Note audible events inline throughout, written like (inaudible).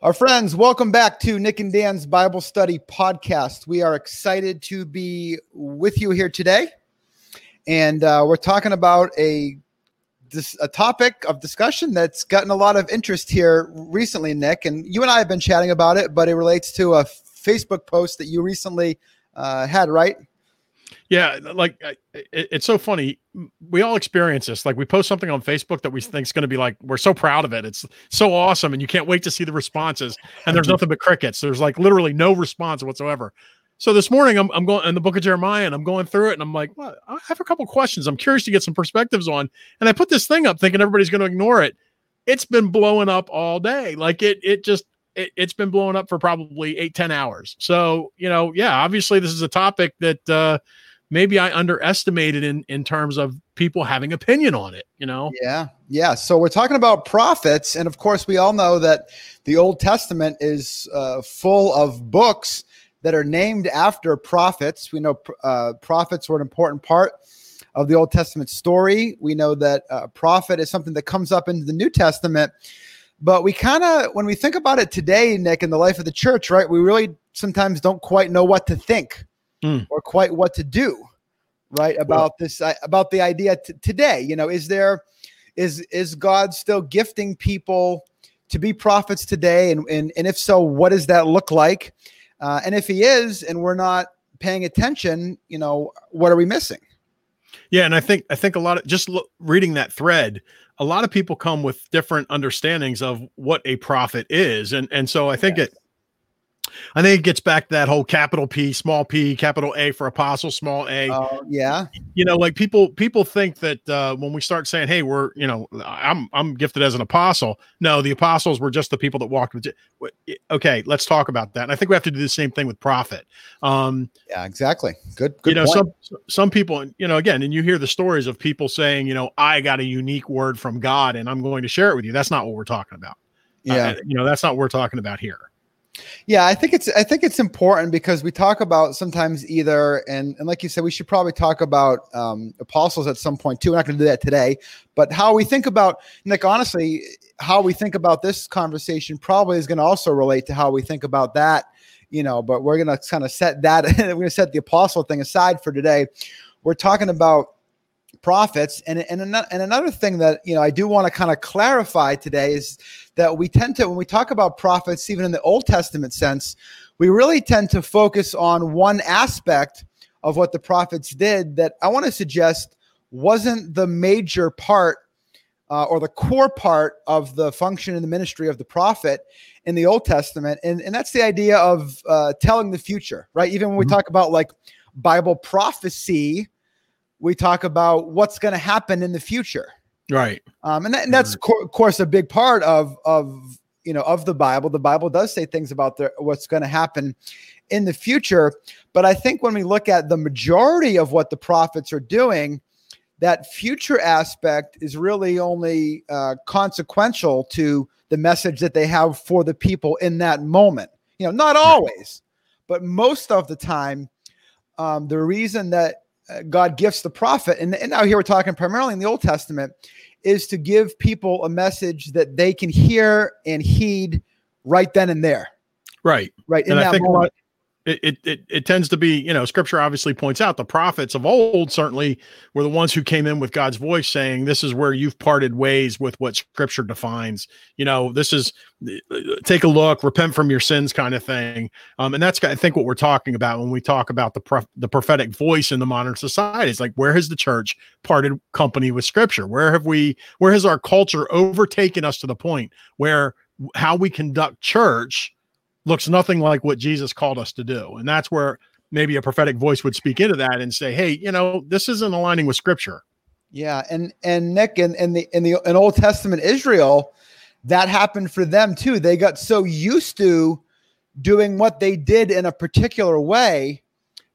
Our friends, welcome back to Nick and Dan's Bible Study Podcast. We are excited to be with you here today. And uh, we're talking about a, this, a topic of discussion that's gotten a lot of interest here recently, Nick. And you and I have been chatting about it, but it relates to a Facebook post that you recently uh, had, right? Yeah, like it's so funny. We all experience this. Like we post something on Facebook that we think is going to be like we're so proud of it. It's so awesome, and you can't wait to see the responses. And there's nothing but crickets. There's like literally no response whatsoever. So this morning I'm, I'm going in the book of Jeremiah and I'm going through it and I'm like, well, I have a couple questions. I'm curious to get some perspectives on. And I put this thing up thinking everybody's going to ignore it. It's been blowing up all day. Like it, it just it, has been blowing up for probably eight, 10 hours. So, you know, yeah, obviously this is a topic that uh maybe I underestimated in in terms of people having opinion on it, you know? Yeah. Yeah. So we're talking about prophets. And of course, we all know that the Old Testament is uh, full of books that are named after prophets. We know uh, prophets were an important part of the Old Testament story. We know that uh, prophet is something that comes up in the New Testament. But we kind of, when we think about it today, Nick, in the life of the church, right, we really sometimes don't quite know what to think mm. or quite what to do right about this uh, about the idea t- today you know is there is is god still gifting people to be prophets today? And and, and if so what does that look like? Uh, and if he is and we're not paying attention you know what are we missing? Yeah and i think i think a lot of just lo- reading that thread a lot of people come with different understandings of what a prophet is. And and so i think yes. it I think it gets back to that whole capital P, small p, capital A for apostle, small a. Oh, yeah. You know, like people people think that uh, when we start saying, "Hey, we're you know, I'm I'm gifted as an apostle," no, the apostles were just the people that walked with. It. Okay, let's talk about that. And I think we have to do the same thing with prophet. Um, yeah, exactly. Good. Good. You know, point. some some people, you know, again, and you hear the stories of people saying, you know, I got a unique word from God, and I'm going to share it with you. That's not what we're talking about. Uh, yeah. Uh, you know, that's not what we're talking about here. Yeah, I think it's I think it's important because we talk about sometimes either and and like you said, we should probably talk about um, apostles at some point too. We're not going to do that today, but how we think about Nick, honestly, how we think about this conversation probably is going to also relate to how we think about that. You know, but we're going to kind of set that (laughs) we're going to set the apostle thing aside for today. We're talking about prophets. And and another, and another thing that you know I do want to kind of clarify today is that we tend to when we talk about prophets even in the Old Testament sense we really tend to focus on one aspect of what the prophets did that I want to suggest wasn't the major part uh, or the core part of the function and the ministry of the prophet in the Old Testament. And and that's the idea of uh, telling the future right? Even when we mm-hmm. talk about like Bible prophecy we talk about what's going to happen in the future. Right. Um, and, that, and that's co- of course a big part of of you know of the bible. The bible does say things about the, what's going to happen in the future. But i think when we look at the majority of what the prophets are doing that future aspect is really only uh, consequential to the message that they have for the people in that moment. You know not always but most of the time um, the reason that God gifts the prophet, and, and now here we're talking primarily in the Old Testament, is to give people a message that they can hear and heed right then and there. Right. Right. In and that moment it, it it tends to be you know scripture obviously points out the prophets of old certainly were the ones who came in with god's voice saying this is where you've parted ways with what scripture defines. You know this is take a look repent from your sins kind of thing. Um, and that's i think what we're talking about when we talk about the pro- the prophetic voice in the modern society. It's like where has the church parted company with scripture? Where have we where has our culture overtaken us to the point where how we conduct church looks nothing like what Jesus called us to do. And that's where maybe a prophetic voice would speak into that and say, "Hey, you know, this isn't aligning with scripture." Yeah, and and Nick in, in the in the in Old Testament Israel, that happened for them too. They got so used to doing what they did in a particular way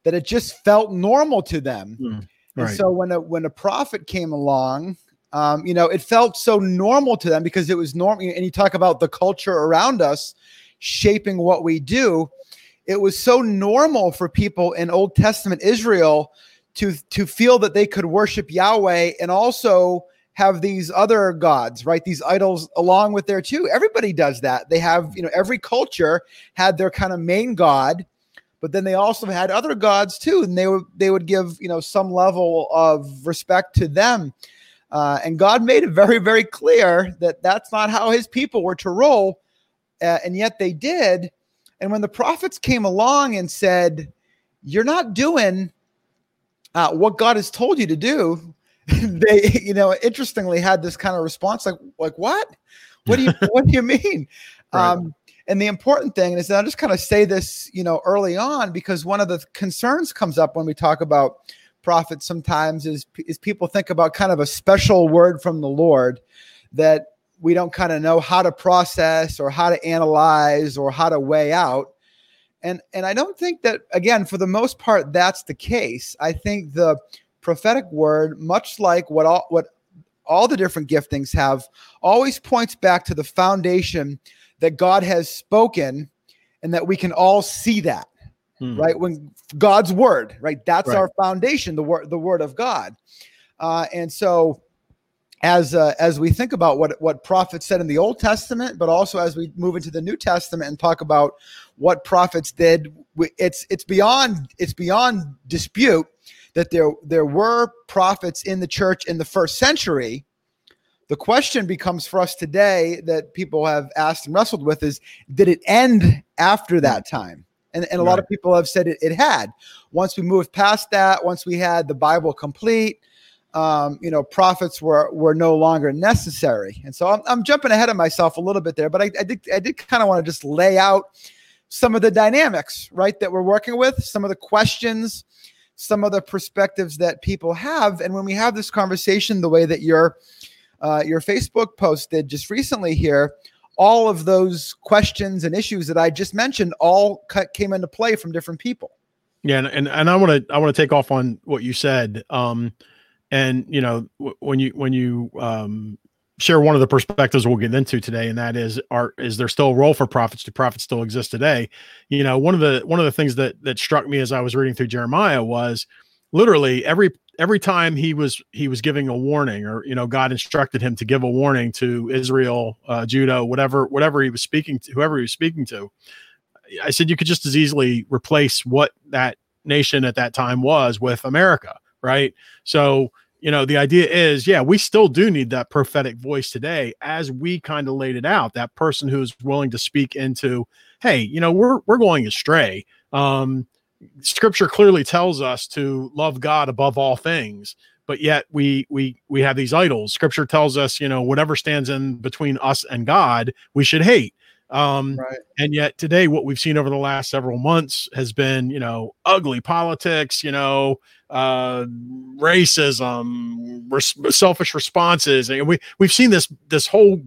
that it just felt normal to them. Mm, right. And so when a when a prophet came along, um, you know, it felt so normal to them because it was normal. And you talk about the culture around us shaping what we do. It was so normal for people in Old Testament Israel to to feel that they could worship Yahweh and also have these other gods, right? These idols along with there too. Everybody does that. They have, you know, every culture had their kind of main god, but then they also had other gods too, and they would they would give, you know, some level of respect to them. Uh, and God made it very, very clear that that's not how His people were to roll, uh, and yet they did. And when the prophets came along and said, "You're not doing uh, what God has told you to do," (laughs) they, you know, interestingly had this kind of response like, like what? What do you (laughs) what do you mean? Right. Um, and the important thing is that I just kind of say this, you know, early on because one of the concerns comes up when we talk about prophets sometimes is is people think about kind of a special word from the Lord that we don't kind of know how to process or how to analyze or how to weigh out. And and I don't think that again for the most part that's the case. I think the prophetic word, much like what all what all the different giftings have, always points back to the foundation that God has spoken, and that we can all see that. Hmm. Right when God's word, right? That's right. our foundation, the word, the word of God. Uh, and so, as uh, as we think about what what prophets said in the Old Testament, but also as we move into the New Testament and talk about what prophets did, it's it's beyond it's beyond dispute that there there were prophets in the church in the first century. The question becomes for us today that people have asked and wrestled with is did it end after that time? And, and a right. lot of people have said it, it had. Once we moved past that once we had the bible complete um, you know prophets were were no longer necessary and so i'm, I'm jumping ahead of myself a little bit there but i, I did i did kind of want to just lay out some of the dynamics right that we're working with some of the questions some of the perspectives that people have. And when we have this conversation, the way that your uh, your Facebook posted just recently here, all of those questions and issues that I just mentioned all cut, came into play from different people. Yeah, and and, and I want to I want to take off on what you said. Um, and you know w- when you when you um share one of the perspectives we'll get into today, and that is, are is there still a role for prophets? Do prophets still exist today? You know, one of the one of the things that that struck me as I was reading through Jeremiah was literally every every time he was he was giving a warning, or you know, God instructed him to give a warning to Israel, uh, Judah, whatever whatever he was speaking to, whoever he was speaking to. I said you could just as easily replace what that nation at that time was with America, right? So you know, the idea is, yeah, we still do need that prophetic voice today, as we kind of laid it out. That person who's willing to speak into, hey, you know, we're we're going astray. Um, scripture clearly tells us to love God above all things, but yet we we we have these idols. Scripture tells us, you know, whatever stands in between us and God, we should hate. Um, right. And yet today, what we've seen over the last several months has been, you know, ugly politics, you know, uh, racism, res- selfish responses, and we we've seen this this whole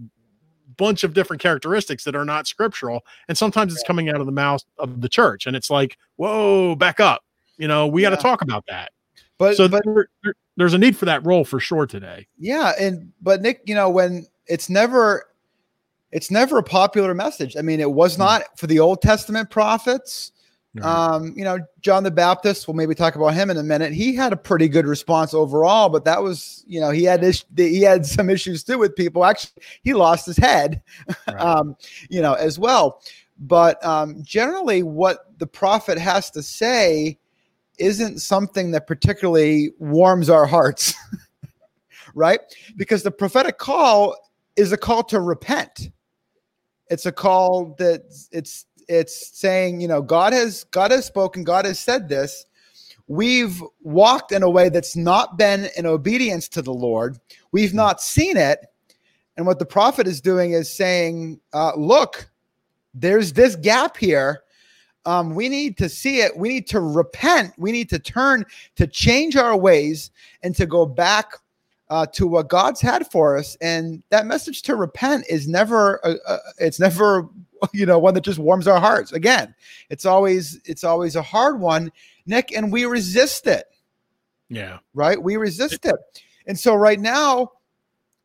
bunch of different characteristics that are not scriptural, and sometimes it's coming out of the mouth of the church, and it's like, whoa, back up, you know, we got to talk about that. But so but, there, there, there's a need for that role for sure today. Yeah, and but Nick, you know, when it's never it's never a popular message. I mean, it was hmm. not for the Old Testament prophets. Um, you know, John the Baptist, we'll maybe talk about him in a minute. He had a pretty good response overall, but that was, you know, he had this, he had some issues too with people. Actually, he lost his head, (laughs) right. um, you know, as well. But um, generally, what the prophet has to say isn't something that particularly warms our hearts, (laughs) right? Because the prophetic call is a call to repent it's a call that it's it's saying you know god has god has spoken god has said this. We've walked in a way that's not been in obedience to the lord. We've hmm. not seen it. And what the prophet is doing is saying uh, look there's this gap here. Um, we need to see it. We need to repent. We need to turn to change our ways and to go back uh, to what God's had for us. And that message to repent is never, a, a, it's never, (laughs) you know, one that just warms our hearts. Again, it's always, it's always a hard one, Nick, and we resist it. Yeah. Right. We resist it. And so right now,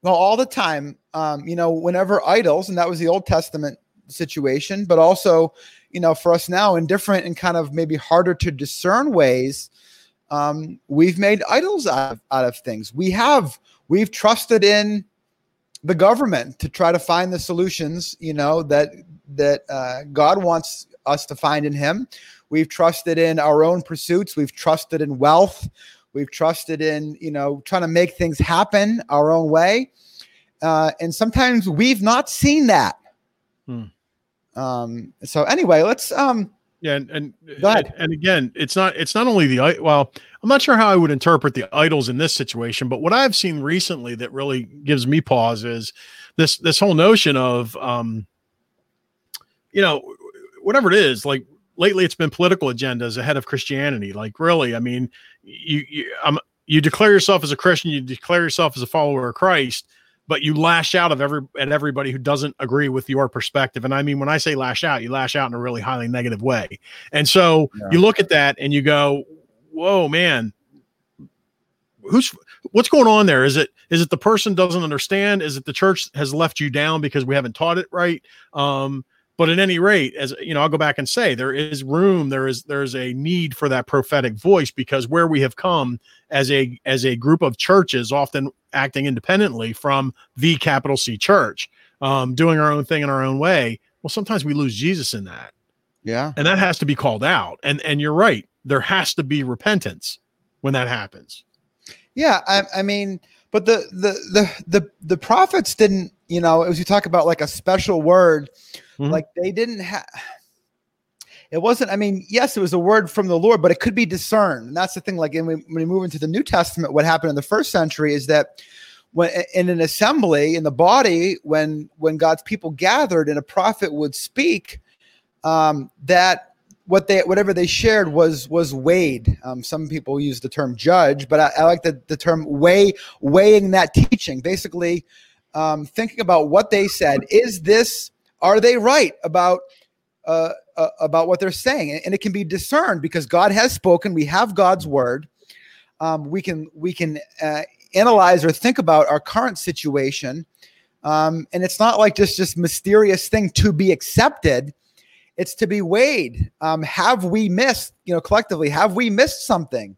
well, all the time, um, you know, whenever idols, and that was the Old Testament situation, but also, you know, for us now in different and kind of maybe harder to discern ways, um, we've made idols out of, out of things. We have we've trusted in the government to try to find the solutions, you know, that that uh, God wants us to find in Him. We've trusted in our own pursuits. We've trusted in wealth. We've trusted in, you know, trying to make things happen our own way. Uh, and sometimes we've not seen that. Hmm. Um, so anyway, let's um yeah, and and, and and again, it's not it's not only the well, I'm not sure how I would interpret the idols in this situation, but what I've seen recently that really gives me pause is this this whole notion of um you know whatever it is like lately it's been political agendas ahead of Christianity. Like really, I mean, you you um, you declare yourself as a Christian, you declare yourself as a follower of Christ, but you lash out of every at everybody who doesn't agree with your perspective. And I mean, when I say lash out, you lash out in a really highly negative way. And so yeah. you look at that and you go, "Whoa, man." Who's what's going on there? Is it is it the person doesn't understand? Is it the church has left you down because we haven't taught it right? Um, but at any rate as you know i'll go back and say there is room there is there's a need for that prophetic voice because where we have come as a as a group of churches often acting independently from the capital c church um, doing our own thing in our own way well sometimes we lose jesus in that. Yeah. And that has to be called out. And and you're right there has to be repentance when that happens. Yeah i, I mean but the, the the the the prophets didn't you know as you talk about like a special word Mm-hmm. Like they didn't have it wasn't i mean yes it was a word from the lord but it could be discerned and that's the thing like when we, when we move into the new testament what happened in the first century is that when in an assembly in the body when when god's people gathered and a prophet would speak um, that what they whatever they shared was was weighed um, some people use the term judge but i, I like the, the term weigh weighing that teaching basically um, thinking about what they said is this are they right about uh, uh, about what they're saying? And it can be discerned because God has spoken. We have God's word. Um, we can we can uh, analyze or think about our current situation, um, and it's not like just just mysterious thing to be accepted. It's to be weighed. Um, have we missed? You know, collectively, have we missed something?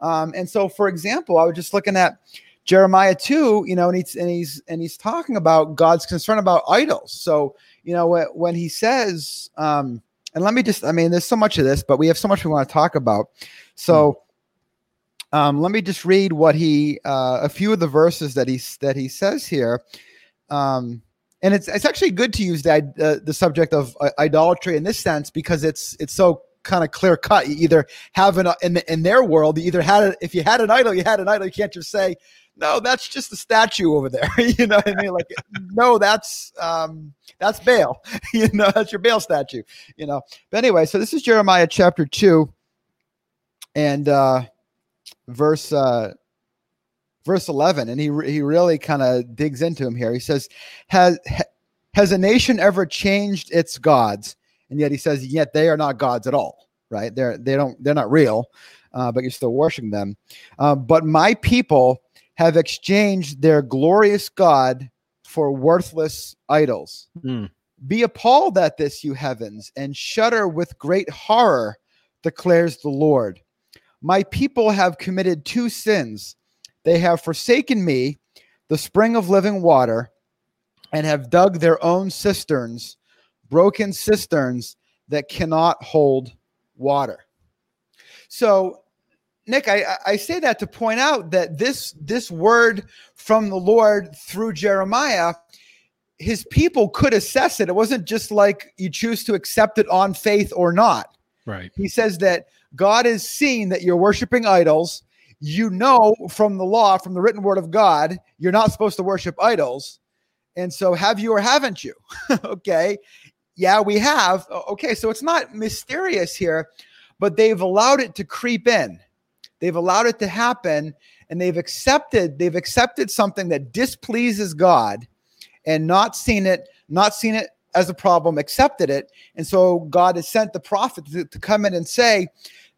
Um, and so, for example, I was just looking at Jeremiah 2, you know, and he's and he's and he's talking about God's concern about idols. So you know, when he says, um, and let me just, I mean, there's so much of this, but we have so much we want to talk about. So, um, let me just read what he, uh, a few of the verses that he that he says here. Um, and it's it's actually good to use the uh, the subject of uh, idolatry in this sense because it's it's so kind of clear cut. You either have an in in their world, you either had it if you had an idol, you had an idol. You can't just say, no, that's just a statue over there. (laughs) you know what I mean? Like, no, that's um, that's Baal. (laughs) you know, that's your Baal statue. You know. But anyway, so this is Jeremiah chapter two, and uh, verse uh, verse eleven, and he he really kind of digs into him here. He says, "Has has a nation ever changed its gods?" And yet he says, "Yet they are not gods at all, right? They're they don't they're not real. Uh, but you're still worshiping them. Uh, but my people have exchanged their glorious God for worthless idols. Mm. Be appalled at this, you heavens, and shudder with great horror, declares the Lord. My people have committed two sins. They have forsaken me, the spring of living water, and have dug their own cisterns, broken cisterns that cannot hold water. So Nick, I, I say that to point out that this this word from the Lord through Jeremiah, his people could assess it. It wasn't just like you choose to accept it on faith or not. Right. He says that God is seeing that you're worshiping idols. You know from the law, from the written word of God, you're not supposed to worship idols. And so have you or haven't you? (laughs) okay. Yeah, we have. Okay, so it's not mysterious here, but they've allowed it to creep in They've allowed it to happen and they've accepted they've accepted something that displeases God and not seen it not seen it as a problem, accepted it. And so God has sent the prophet to, to come in and say,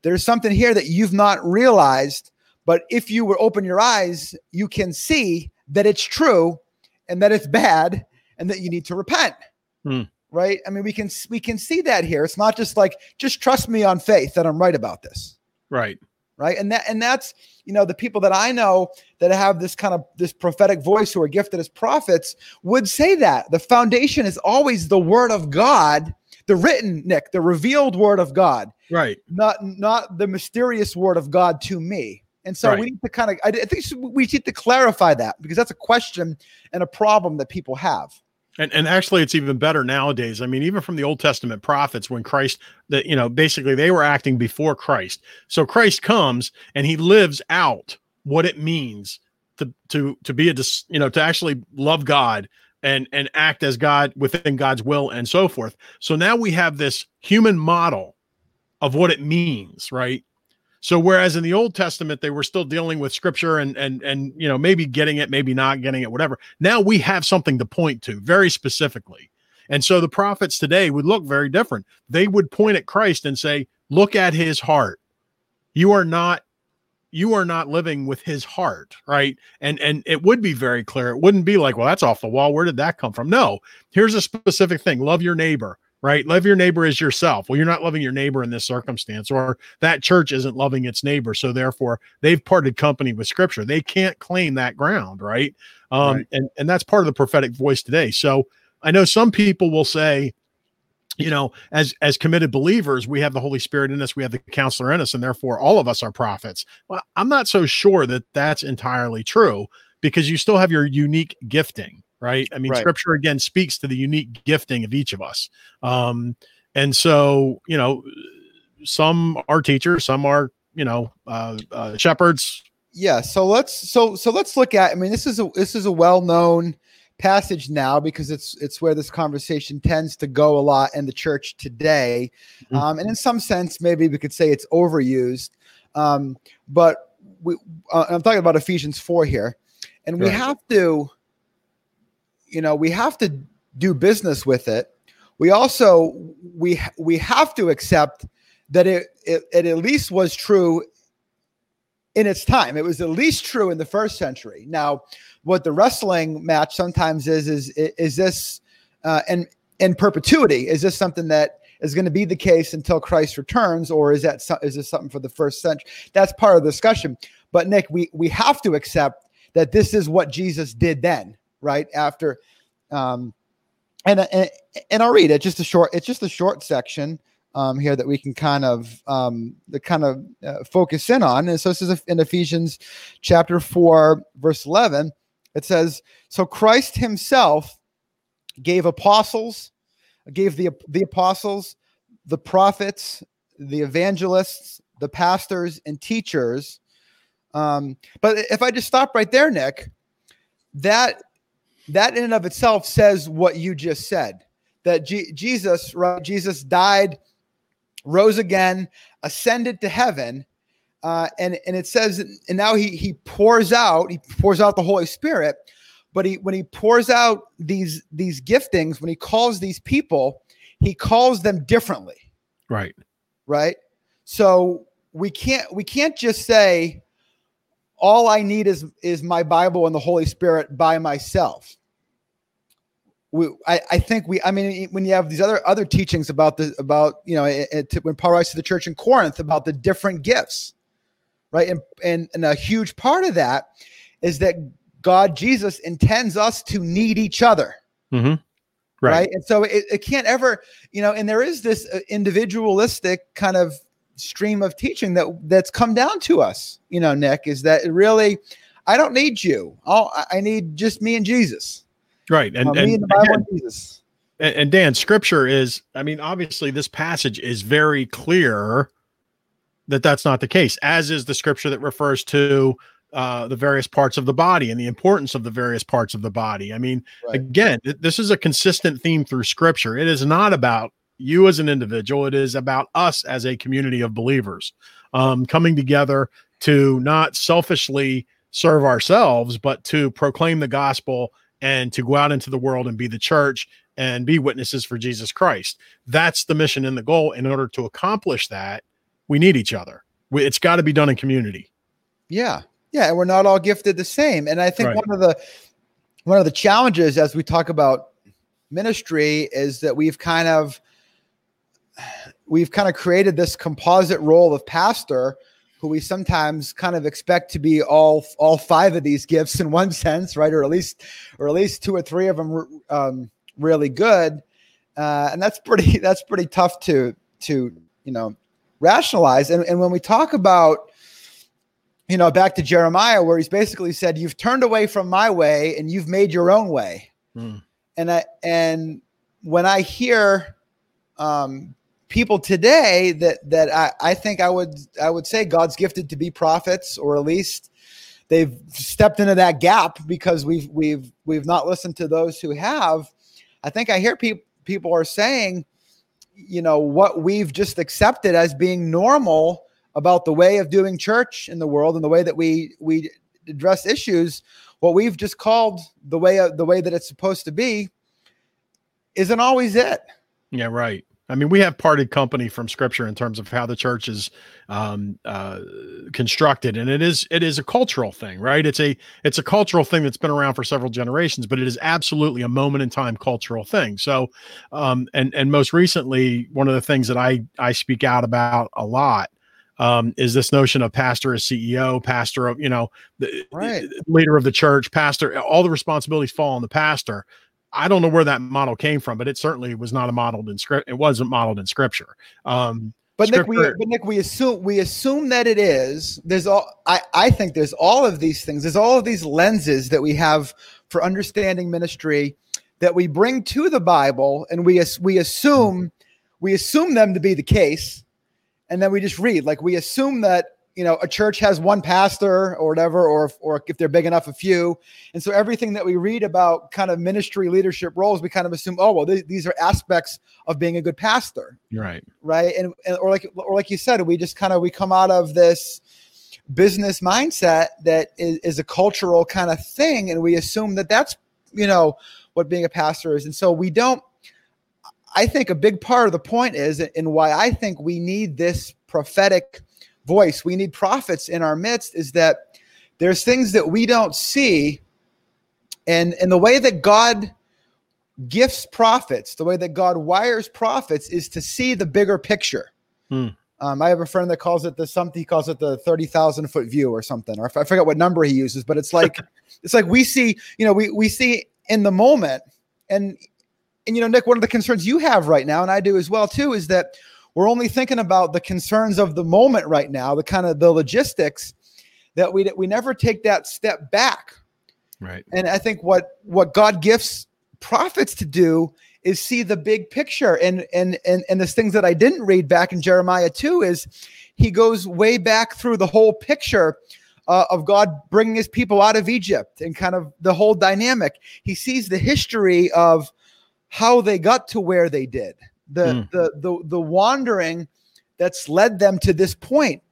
there's something here that you've not realized, but if you were open your eyes, you can see that it's true and that it's bad and that you need to repent. Hmm. Right? I mean, we can we can see that here. It's not just like just trust me on faith that I'm right about this. Right. right? And that and that's you know the people that I know that have this kind of this prophetic voice who are gifted as prophets would say that the foundation is always the word of God, the written Nick, the revealed word of God, right? Not not the mysterious word of God to me. And so right. we need to kind of I think we need to clarify that because that's a question and a problem that people have. And, and actually, it's even better nowadays. I mean, even from the Old Testament prophets, when Christ, that you know, basically they were acting before Christ. So Christ comes and he lives out what it means to to to be a you know to actually love God and and act as God within God's will and so forth. So now we have this human model of what it means, right? So whereas in the Old Testament they were still dealing with scripture and and and you know maybe getting it, maybe not getting it, whatever. Now we have something to point to very specifically. And so the prophets today would look very different. They would point at Christ and say, "Look at his heart. You are not you are not living with his heart, right? And and it would be very clear. It wouldn't be like, well, that's off the wall. Where did that come from? No. Here's a specific thing. Love your neighbor right? Love your neighbor as yourself. Well, you're not loving your neighbor in this circumstance, or that church isn't loving its neighbor. So therefore, they've parted company with scripture. They can't claim that ground, right? Um, right. and, and that's part of the prophetic voice today. So I know some people will say, you know, as as committed believers, we have the Holy Spirit in us, we have the counselor in us, and therefore all of us are prophets. Well, I'm not so sure that that's entirely true because you still have your unique gifting right? I mean, right. scripture again speaks to the unique gifting of each of us. Um, and so, you know, some are teachers, some are, you know, uh, uh, shepherds. Yeah. So let's so so let's look at. I mean, this is a this is a well known passage now because it's it's where this conversation tends to go a lot in the church today, mm-hmm. um, and in some sense, maybe we could say it's overused. Um, but we, uh, I'm talking about Ephesians four here, and we right. have to you know we have to do business with it. We also we we have to accept that it, it, it at least was true in its time. It was at least true in the first century. Now what the wrestling match sometimes is is is this uh, and in perpetuity? Is this something that is going to be the case until Christ returns, or is that is this something for the first century? That's part of the discussion. But Nick, we we have to accept that this is what Jesus did then right after um, and, and and I'll read it just a short it's just a short section um, here that we can kind of um, the kind of uh, focus in on. And so this is in Ephesians chapter 4 verse 11 it says so Christ himself gave apostles gave the the apostles the prophets the evangelists the pastors and teachers. Um, but if I just stop right there Nick that that in and of itself says what you just said that G- Jesus, right? Jesus died, rose again, ascended to heaven. Uh, and, and it says, and now he, he pours out, he pours out the Holy Spirit. But he, when he pours out these, these giftings, when he calls these people, he calls them differently. Right. Right. So we can't, we can't just say, all I need is is my Bible and the Holy Spirit by myself. We, I, I think we, I mean, when you have these other other teachings about the about you know it, it, when Paul writes to the church in Corinth about the different gifts, right? And and and a huge part of that is that God Jesus intends us to need each other. Mm-hmm. Right. right. And so it, it can't ever, you know, and there is this uh, individualistic kind of stream of teaching that that's come down to us you know nick is that really i don't need you oh i need just me and jesus right and, uh, and, and, and jesus and dan scripture is i mean obviously this passage is very clear that that's not the case as is the scripture that refers to uh, the various parts of the body and the importance of the various parts of the body. I mean, right. again, th- this is a consistent theme through scripture. It is not about you as an individual. It is about us as a community of believers um, coming together to not selfishly serve ourselves, but to proclaim the gospel and to go out into the world and be the church and be witnesses for Jesus Christ. That's the mission and the goal. In order to accomplish that, we need each other. We, it's got to be done in community. Yeah. Yeah. And we're not all gifted the same. And I think right. one of the one of the challenges as we talk about ministry is that we've kind of we've kind of created this composite role of pastor who we sometimes kind of expect to be all all five of these gifts in one (laughs) sense, right? Or at least or at least two or three of them um, really good, uh, and that's pretty (laughs) that's pretty tough to to you know rationalize. And, and when we talk about you know back to Jeremiah, where he's basically said, "You've turned away from my way and you've made your own way," mm. and I and when I hear um, people today that that I, I think I would I would say God's gifted to be prophets, or at least they've stepped into that gap because we've we've we've not listened to those who have. I think I hear people people are saying, you know, what we've just accepted as being normal about the way of doing church in the world and the way that we we address issues, what we've just called the way the way that it's supposed to be, isn't always it. Yeah, right. I mean, we have parted company from Scripture in terms of how the church is um, uh, constructed, and it is it is a cultural thing, right? It's a it's a cultural thing that's been around for several generations, but it is absolutely a moment in time cultural thing. So, um, and and most recently, one of the things that I I speak out about a lot um, is this notion of pastor as CEO, pastor of you know the right. leader of the church, pastor. All the responsibilities fall on the pastor. I don't know where that model came from, but it certainly was not a modeled in script. It wasn't modeled in scripture. Um, but Nick, we, but Nick, we assume we assume that it is. There's all I, I think there's all of these things. There's all of these lenses that we have for understanding ministry that we bring to the Bible, and we we assume we assume them to be the case, and then we just read like we assume that you know a church has one pastor or whatever or or if they're big enough a few. And so everything that we read about kind of ministry leadership roles we kind of assume oh well th- these are aspects of being a good pastor. Right. Right? And, and or like or like you said we just kind of we come out of this business mindset that is, is a cultural kind of thing and we assume that that's you know what being a pastor is. And so we don't i think a big part of the point is and why i think we need this prophetic voice, we need prophets in our midst, is that there's things that we don't see. And, and the way that God gifts prophets, the way that God wires prophets is to see the bigger picture. Hmm. Um, I have a friend that calls it the something he calls it the 30,000 foot view or something, or I forget what number he uses, but it's like, (laughs) it's like we see, you know, we, we see in the moment and, and, you know, Nick, one of the concerns you have right now, and I do as well too, is that we're only thinking about the concerns of the moment right now, the kind of the logistics that we we never take that step back. Right. And I think what what God gifts prophets to do is see the big picture. And and and and there's things that I didn't read back in Jeremiah 2 is he goes way back through the whole picture uh, of God bringing his people out of Egypt and kind of the whole dynamic. He sees the history of how they got to where they did the mm. the the the wandering that's led them to this point.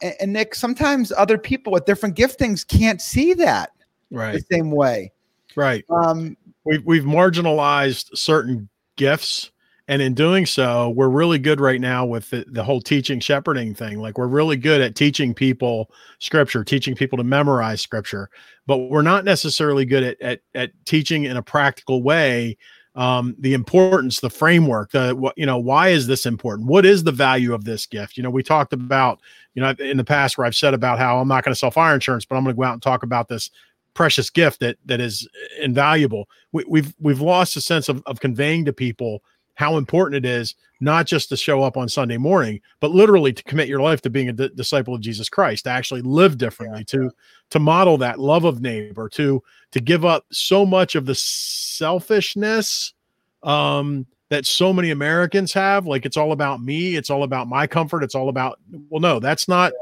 And, and, Nick, sometimes other people with different giftings can't see that right the same way. Right. Um, we've we've marginalized certain gifts. And in doing so, we're really good right now with the, the whole teaching shepherding thing. Like we're really good at teaching people scripture, teaching people to memorize scripture, but we're not necessarily good at, at, at teaching in a practical way um, the importance, the framework, the what you know, why is this important? What is the value of this gift? You know, we talked about, you know, in the past where I've said about how I'm not going to sell fire insurance, but I'm going to go out and talk about this precious gift that that is invaluable. We, we've we've lost a sense of of conveying to people how important it is not just to show up on Sunday morning, but literally to commit your life to being a d- disciple of Jesus Christ, to actually live differently, yeah. to to model that love of neighbor, to to give up so much of the selfishness um, that so many Americans have. Like it's all about me, it's all about my comfort, it's all about. Well, no, that's not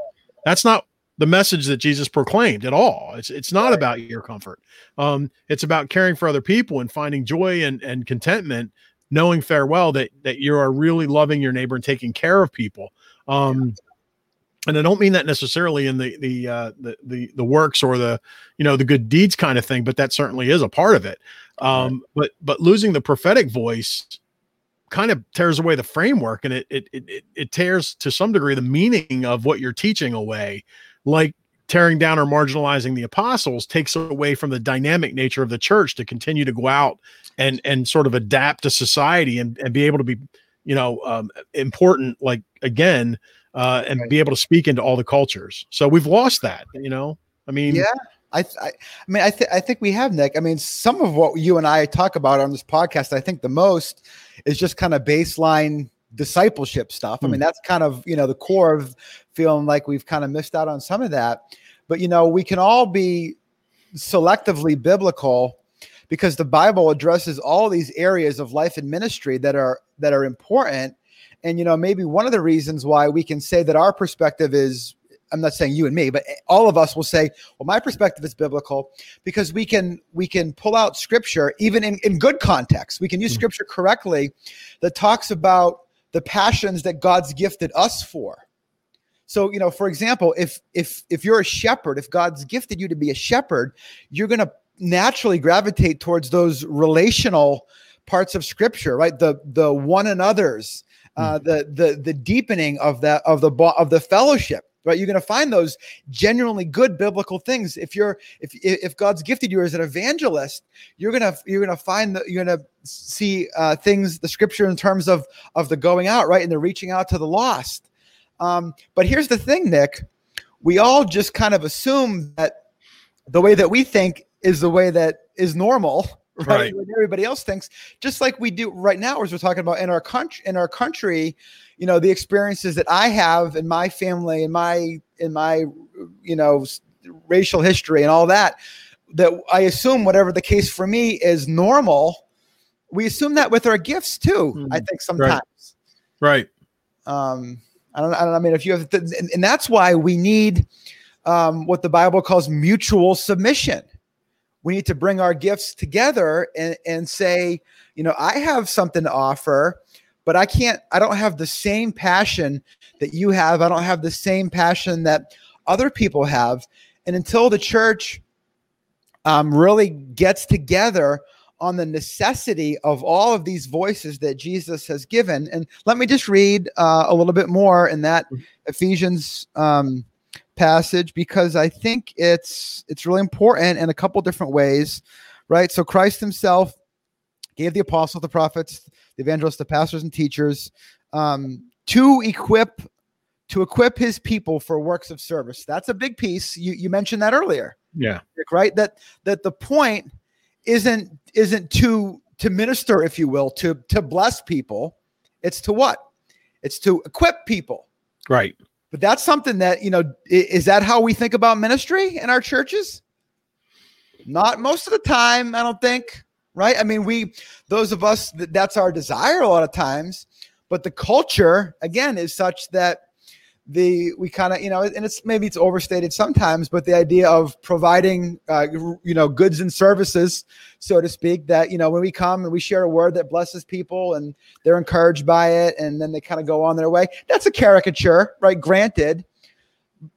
that's not the message that Jesus proclaimed at all. It's it's not about your comfort. Um, it's about caring for other people and finding joy and, and contentment knowing farewell that that you are really loving your neighbor and taking care of people. Um, and I don't mean that necessarily in the the, uh, the the the works or the you know the good deeds kind of thing, but that certainly is a part of it. Um, right. But but losing the prophetic voice kind of tears away the framework, and it, it it it tears to some degree the meaning of what you're teaching away. Like tearing down or marginalizing the apostles takes away from the dynamic nature of the church to continue to go out and and sort of adapt to society and, and be able to be you know, um, important, like again, uh, and be able to speak into all the cultures. So we've lost that, you know. I mean, yeah, I, I, I mean, I, th- I think we have Nick. I mean, some of what you and I talk about on this podcast, I think the most is just kind of baseline discipleship stuff. I mean, hmm. that's kind of you know the core of feeling like we've kind of missed out on some of that. But you know, we can all be selectively biblical because the Bible addresses all these areas of life and ministry that are that are important. And you know, maybe one of the reasons why we can say that our perspective is I'm not saying you and me, but all of us will say, well, my perspective is biblical because we can we can pull out scripture even in, in good context. We can use mm-hmm. scripture correctly that talks about the passions that God's gifted us for. So, you know, for example, if if if you're a shepherd, if God's gifted you to be a shepherd, you're going to naturally gravitate towards those relational parts of scripture, right? The the one another's, uh, mm-hmm. the the the deepening of that of the of the fellowship right you're going to find those genuinely good biblical things if you're if if god's gifted you as an evangelist you're going to you're going to find that you're going to see uh, things the scripture in terms of of the going out right and the reaching out to the lost um, but here's the thing nick we all just kind of assume that the way that we think is the way that is normal (laughs) right, right. everybody else thinks just like we do right now as we're talking about in our country in our country you know the experiences that I have in my family in my in my you know racial history and all that that I assume whatever the case for me is normal we assume that with our gifts too mm-hmm. I think sometimes right, right. um I don't, I don't I mean if you have th- and, and, that's why we need um what the Bible calls mutual submission we need to bring our gifts together and, and say you know I have something to offer but I can't, I don't have the same passion that you have. I don't have the same passion that other people have. And until the church um, really gets together on the necessity of all of these voices that Jesus has given. And let me just read uh, a little bit more in that mm-hmm. Ephesians um, passage because I think it's it's really important in a couple different ways, right? So Christ Himself gave the apostles, the prophets, the evangelists, the pastors, and teachers um, to equip to equip his people for works of service. That's a big piece. You you mentioned that earlier. Yeah. Right. That that the point isn't isn't to to minister, if you will, to to bless people. It's to what? It's to equip people. Right. But that's something that, you know, is that how we think about ministry in our churches? Not most of the time, I don't think right? I mean, we, those of us, that's our desire a lot of times, but the culture, again, is such that the we kind of you know and it's maybe it's overstated sometimes but the idea of providing uh, you know goods and services so to speak that you know when we come and we share a word that blesses people and they're encouraged by it and then they kind of go on their way that's a caricature right? Granted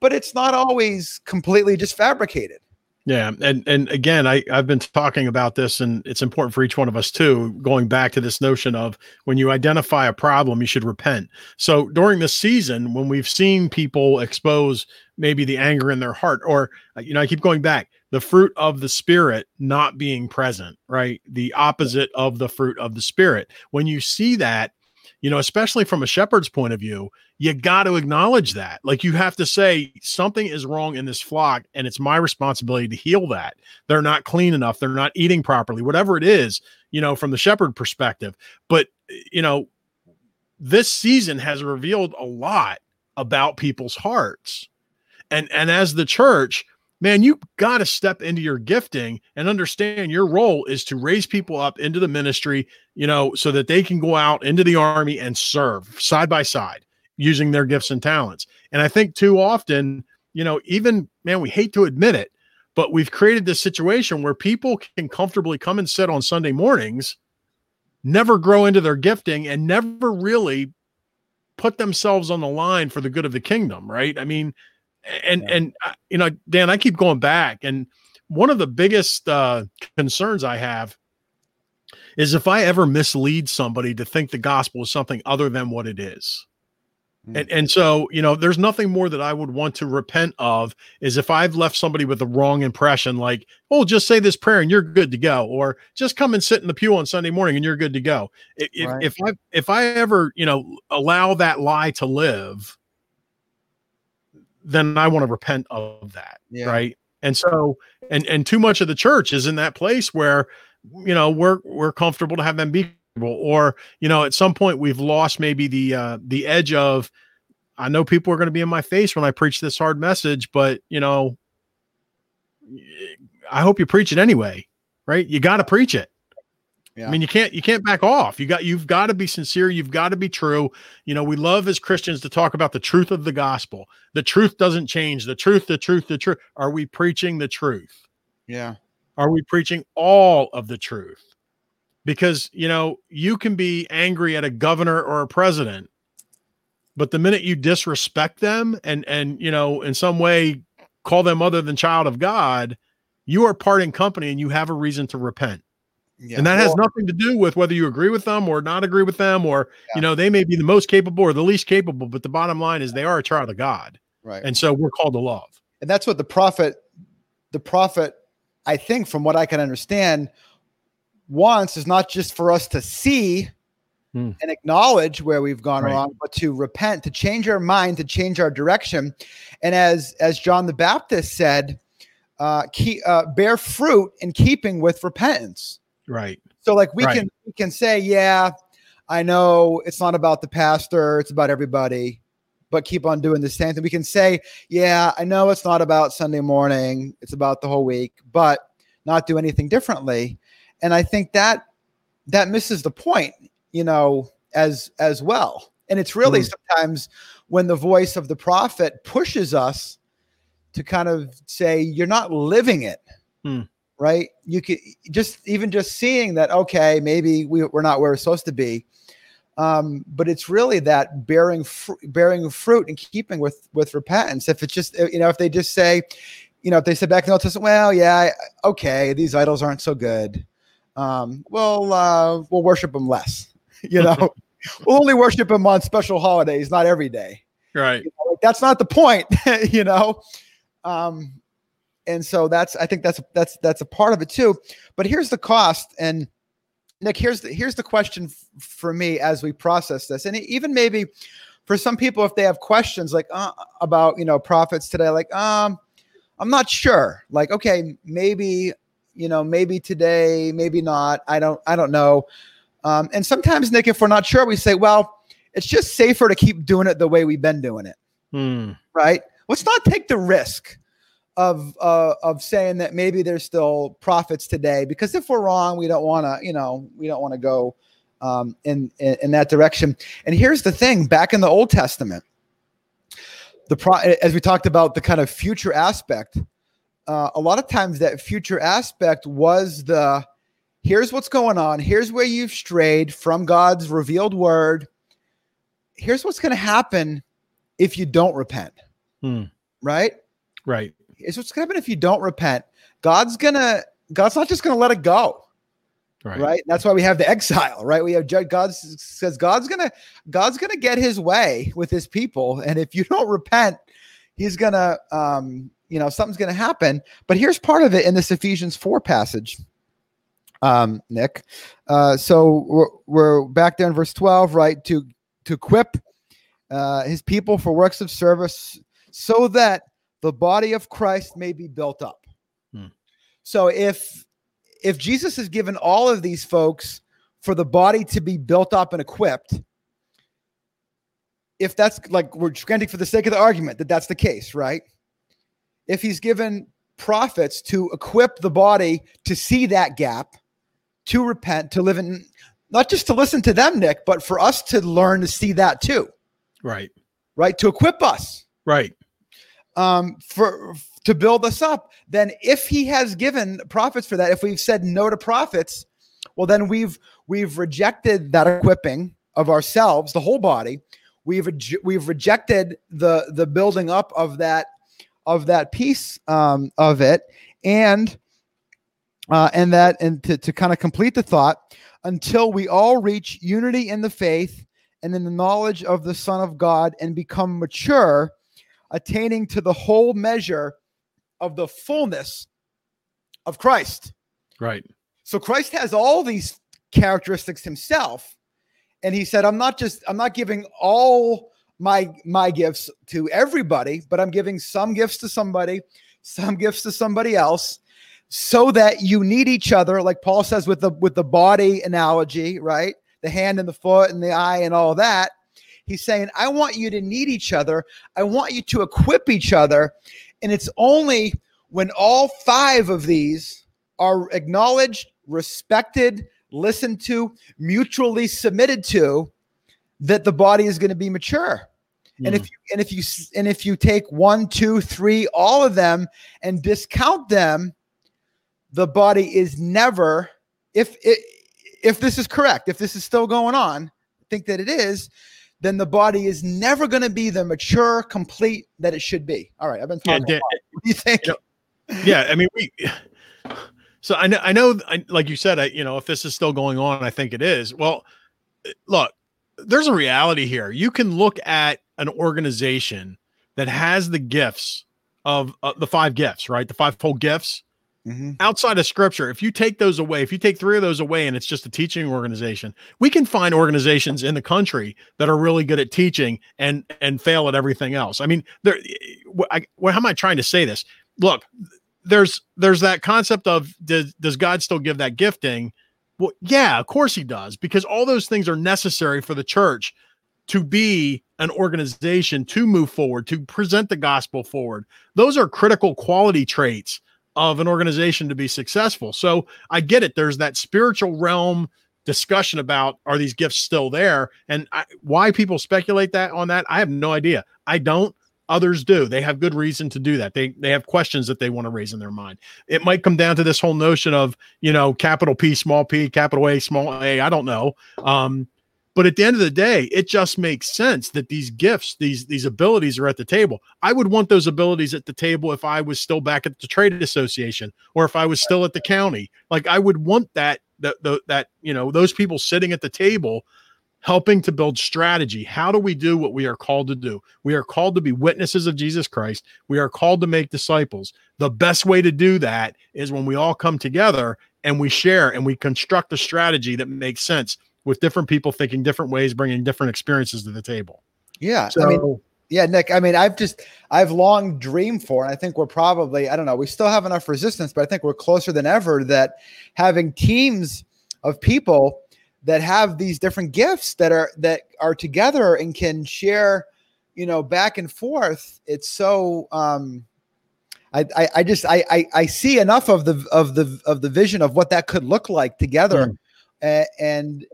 but it's not always completely just fabricated yeah, and and again, I I've been talking about this, and it's important for each one of us too. Going back to this notion of when you identify a problem, you should repent. So during this season, when we've seen people expose maybe the anger in their heart, or uh, you know, I keep going back, the fruit of the spirit not being present, right? The opposite of the fruit of the spirit. When you see that, you know, especially from a shepherd's point of view, you got to acknowledge that. Like you have to say something is wrong in this flock and it's my responsibility to heal that. They're not clean enough, they're not eating properly, whatever it is, you know, from the shepherd perspective. But, eh, you know, this season has revealed a lot about people's hearts. And and as the church, man, you got to step into your gifting and understand your role is to raise people up into the ministry, you know, so that they can go out into the army and serve side by side using their gifts and talents. And I think too often, you know, even man, we hate to admit it, but we've created this situation where people can comfortably come and sit on Sunday mornings, never grow into their gifting, and never really put themselves on the line for the good of the kingdom, right? I mean, and yeah. and uh, you know, Dan, I keep going back, and one of the biggest uh, concerns I have is if I ever mislead somebody to think the gospel is something other than what it is Mm. And and so, you know, there's nothing more that I would want to repent of is if I've left somebody with the wrong impression, like, oh, just say this prayer and you're good to go, or just come and sit in the pew on Sunday morning and you're good to go. If right. if I if I ever, you know, allow that lie to live, then I want to repent of that. Yeah. Right. And so and and too much of the church is in that place where, you know, we're we're comfortable to have them be or you know at some point we've lost maybe the uh the edge of i know people are going to be in my face when i preach this hard message but you know i hope you preach it anyway right you got to preach it yeah. I mean, you can't you can't back off. You got you've got to be sincere. You've got to be true. You know, we love as Christians to talk about the truth of the gospel. The truth doesn't change. The truth, the truth, the truth. Are we preaching the truth? Yeah. Are we preaching all of the truth? because you know you can be angry at a governor or a president but the minute you disrespect them and and you know in some way call them other than child of god you are parting company and you have a reason to repent yeah. and that has nothing to do with whether you agree with them or not agree with them or yeah. you know they may be the most capable or the least capable but the bottom line is they are a child of god right and so we're called to love and that's what the prophet the prophet i think from what i can understand wants is not just for us to see hmm. and acknowledge where we've gone right. wrong, but to repent, to change our mind, to change our direction. And as as John the Baptist said, uh, keep, uh, bear fruit in keeping with repentance. Right. So like we right. can we can say, yeah, I know it's not about the pastor, it's about everybody, but keep on doing the same thing. We can say, yeah, I know it's not about Sunday morning, it's about the whole week, but not do anything differently and I think that that misses the point, you know, as as well. And it's really mm. sometimes when the voice of the prophet pushes us to kind of say you're not living it. Mm. Right? You could just even just seeing that okay, maybe we, we're not where we're supposed to be. Um, but it's really that bearing fr- bearing fruit and keeping with with repentance. If it's just you know, if they just say, you know, if they said back in the Old Testament, well, yeah, okay, these idols aren't so good um, we'll uh, we'll worship them less. (laughs) You know, (laughs) we'll only worship them on special holidays, not every day. Right. You know, like, that's not the point. (laughs) you know, um, and so that's I think that's that's that's a part of it too. But here's the cost, and Nick, here's the here's the question f- for me as we process this, and even maybe for some people if they have questions like uh, about you know prophets today, like um. I'm not sure. Like, okay, maybe you know, maybe today, maybe not. I don't, I don't know. Um, and sometimes, Nick, if we're not sure, we say, well, it's just safer to keep doing it the way we've been doing it. Hmm. Right? Let's not take the risk of uh, of saying that maybe there's still prophets today because if we're wrong, we don't want to, you know, we don't want to go um, in, in, in that direction. And here's the thing: back in the Old Testament, the pro- as we talked about the kind of future aspect uh, a lot of times that future aspect was the here's what's going on, here's where you've strayed from God's revealed word. Here's what's going to happen if you don't repent. Hmm. Right? Right. Here's what's going to happen if you don't repent. God's to, God's not just going to let it go. Right. right. That's why we have the exile, right? We have God says God's gonna God's gonna get his way with his people, and if you don't repent, he's gonna um, you know something's going to happen but here's part of it in this ephesians 4 passage um nick uh so we're, we're back there in verse 12 right to to equip uh his people for works of service so that the body of christ may be built up hmm. so if if jesus has given all of these folks for the body to be built up and equipped if that's like we're granting for the sake of the argument that that's the case right if he's given prophets to equip the body to see that gap, to repent, to live in, not just to listen to them, Nick, but for us to learn to see that too. Right. Right. To equip us. Right. Um, for to build us up. Then if he has given prophets for that, if we've said no to prophets, well, then we've we've rejected that equipping of ourselves, the whole body. We've we've rejected the the building up of that of that piece um, of it, and uh, and that and to, to kind of complete the thought, until we all reach unity in the faith and in the knowledge of the Son of God and become mature, attaining to the whole measure of the fullness of Christ. Right. So Christ has all these characteristics himself. And he said, I'm not just, I'm not giving all my my gifts to everybody, but I'm giving some gifts to somebody, some gifts to somebody else, so that you need each other, like Paul says with the with the body analogy, right? The hand and the foot and the eye and all that. He's saying, I want you to need each other. I want you to equip each other. And it's only when all five of these are acknowledged, respected, listened to, mutually submitted to, that the body is going to be mature. Mm. And if you, and if you and if you take one, two, three, all of them and discount them, the body is never. If it, if this is correct, if this is still going on, I think that it is, then the body is never going to be the mature, complete that it should be. All right, I've been talking. Yeah, what do you think? You know, yeah, I mean, we. So I know, I know, I, like you said, I, you know, if this is still going on, I think it is. Well, look, there's a reality here. You can look at an organization that has the gifts of uh, the five gifts, right? The fivefold gifts. Mm-hmm. Outside of scripture, if you take those away, if you take three of those away and it's just a teaching organization, we can find organizations in the country that are really good at teaching and and fail at everything else. I mean, there. I, how am I trying to say this? Look, there's there's that concept of does does God still give that gifting? Well, yeah, of course he does, because all those things are necessary for the church to be an organization to move forward, to present the gospel forward. Those are critical quality traits of an organization to be successful. So I get it. There's that spiritual realm discussion about are these gifts still there? And I, why people speculate that on that i have no idea. I don't. Others do. They have good reason to do that. They they have questions that they want to raise in their mind. It might come down to this whole notion of you know capital p small p capital a small a i don't know. Um but at the end of the day, it just makes sense that these gifts, these these abilities are at the table. I would want those abilities at the table if I was still back at the trade association or if I was still at the county. Like I would want that that that, you know those people sitting at the table helping to build strategy. How do we do what we are called to do? We are called to be witnesses of Jesus Christ. We are called to make disciples. The best way to do that is when we all come together and we share and we construct a strategy that makes sense with different people thinking different ways, bringing different experiences to the table. Yeah. So, I mean, yeah, Nick, I mean, I've just, I've long dreamed for, and I think we're probably, I don't know, we still have enough resistance, but I think we're closer than ever that having teams of people that have these different gifts that are, that are together and can share, you know, back and forth. It's so, um, I, I, I just I, I, I see enough of the of the of the vision of what that could look like together, mm. uh, and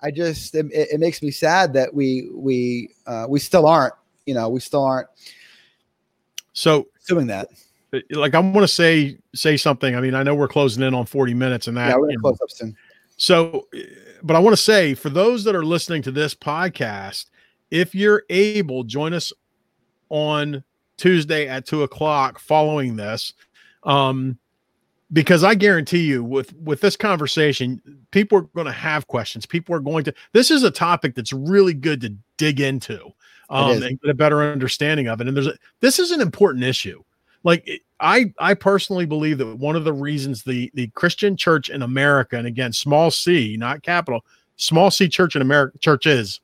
I just it, it, makes me sad that we we uh, we still aren't you know we still aren't so doing that. Uh, like I want to say say something. I mean, I know we're closing in on forty minutes, and that yeah, we're close up soon. So, but I want to say for those that are listening to this podcast, if you're able, join us on Tuesday at two o'clock following this. Um, because I guarantee you with with this conversation, people are going to have questions. People are going to. This is a topic that's really good to dig into um, and get a better understanding of it. And there's a, this is an important issue. Like I I personally believe that one of the reasons the the Christian church in America, and again, small C, not capital, small C church in America church is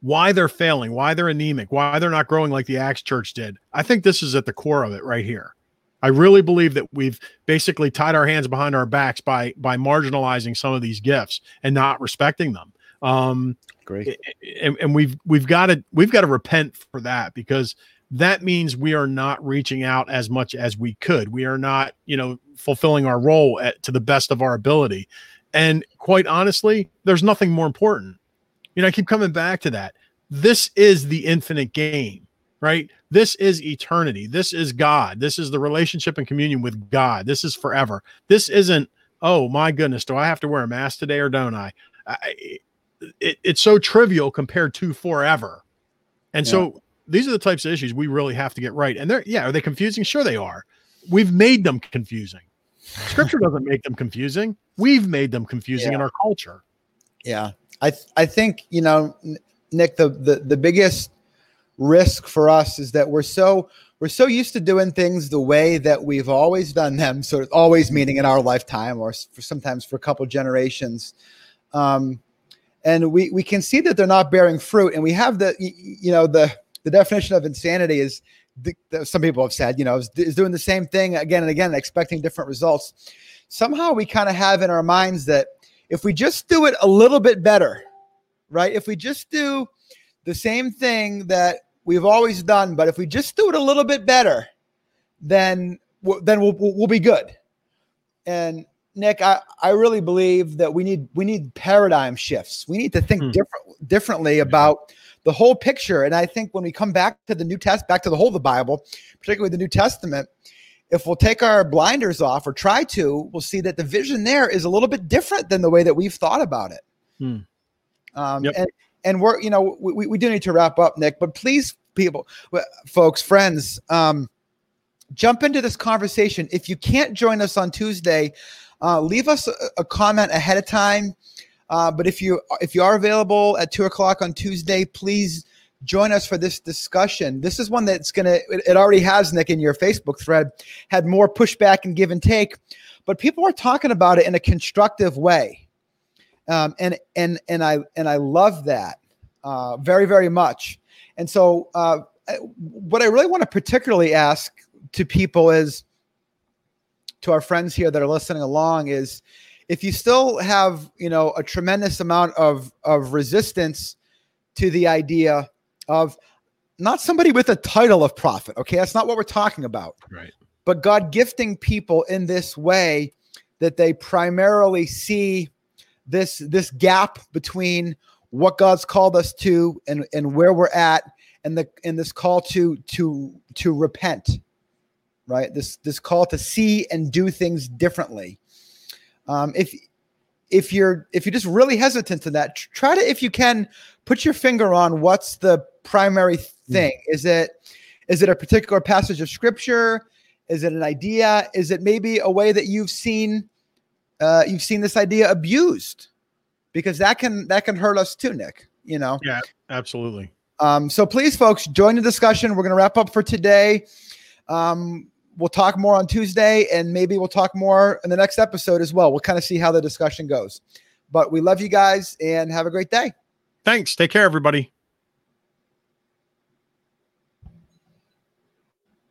why they're failing, why they're anemic, why they're not growing like the Acts church did. I think this is at the core of it right here. I really believe that we've basically tied our hands behind our backs by by marginalizing some of these gifts and not respecting them. Um, Great, and, and we've we've got to we've got to repent for that because that means we are not reaching out as much as we could. We are not, you know, fulfilling our role at, to the best of our ability. And quite honestly, there's nothing more important. You know, I keep coming back to that. This is the infinite game right? This is eternity. This is God. This is the relationship and communion with God. This is forever. This isn't, oh my goodness, do I have to wear a mask today or don't I? I it, it's so trivial compared to forever. And yeah. so these are the types of issues we really have to get right. And they're, yeah, are they confusing? Sure, they are. We've made them confusing. Scripture (laughs) doesn't make them confusing. We've made them confusing yeah. in our culture. Yeah. I th- I think you know, Nick, the, the the biggest risk for us is that we're so we're so used to doing things the way that we've always done them. So always meaning in our lifetime, or for sometimes for a couple generations. Um, and we we can see that they're not bearing fruit. And we have the you know the the definition of insanity is the, the, some people have said you know is, is doing the same thing again and again, expecting different results. Somehow we kind of have in our minds that if we just do it a little bit better, right? If we just do the same thing that we've always done, but if we just do it a little bit better, then then we'll, we'll be good. And Nick, I, I really believe that we need we need paradigm shifts. We need to think hmm. different differently about the whole picture. And I think when we come back to the New Test, back to the whole of the Bible, particularly the New Testament, if we'll take our blinders off or try to, we'll see that the vision there is a little bit different than the way that we've thought about it. Hmm. Um, yep. and, and we're, you know, we, we do need to wrap up, Nick, but please, people, folks, friends, um, jump into this conversation. If you can't join us on Tuesday, uh, leave us a, a, comment ahead of time. Uh, but if you if you are available at two o'clock on Tuesday, please join us for this discussion. This is one that's gonna it, it already has Nick in your Facebook thread had more pushback and give and take, but people are talking about it in a constructive way, um, and and and I and I love that uh, very very much. And so, uh, what I really want to particularly ask to people is to our friends here that are listening along is if you still have you know a tremendous amount of of resistance to the idea of not somebody with a title of prophet okay? That's not what we're talking about. Right. But god gifting people in this way that they primarily see this this gap between what god's called us to and and where we're at and the and this call to to to repent right? This this call to see and do things differently. Um, if if you're if you're just really hesitant to that, try to if you can put your finger on what's the primary hmm. thing. Mm. Is it is it a particular passage of scripture? Is it an idea? Is it maybe a way that you've seen uh, you've seen this idea abused? Because that can that can hurt us too, Nick. You know. Yeah, absolutely. Um, so please, folks, join the discussion. We're going to wrap up for today. Um, we'll talk more on Tuesday and maybe we'll talk more in the next episode as well. We'll kind of see how the discussion goes. But we love you guys and have a great day. Thanks. Take care, everybody.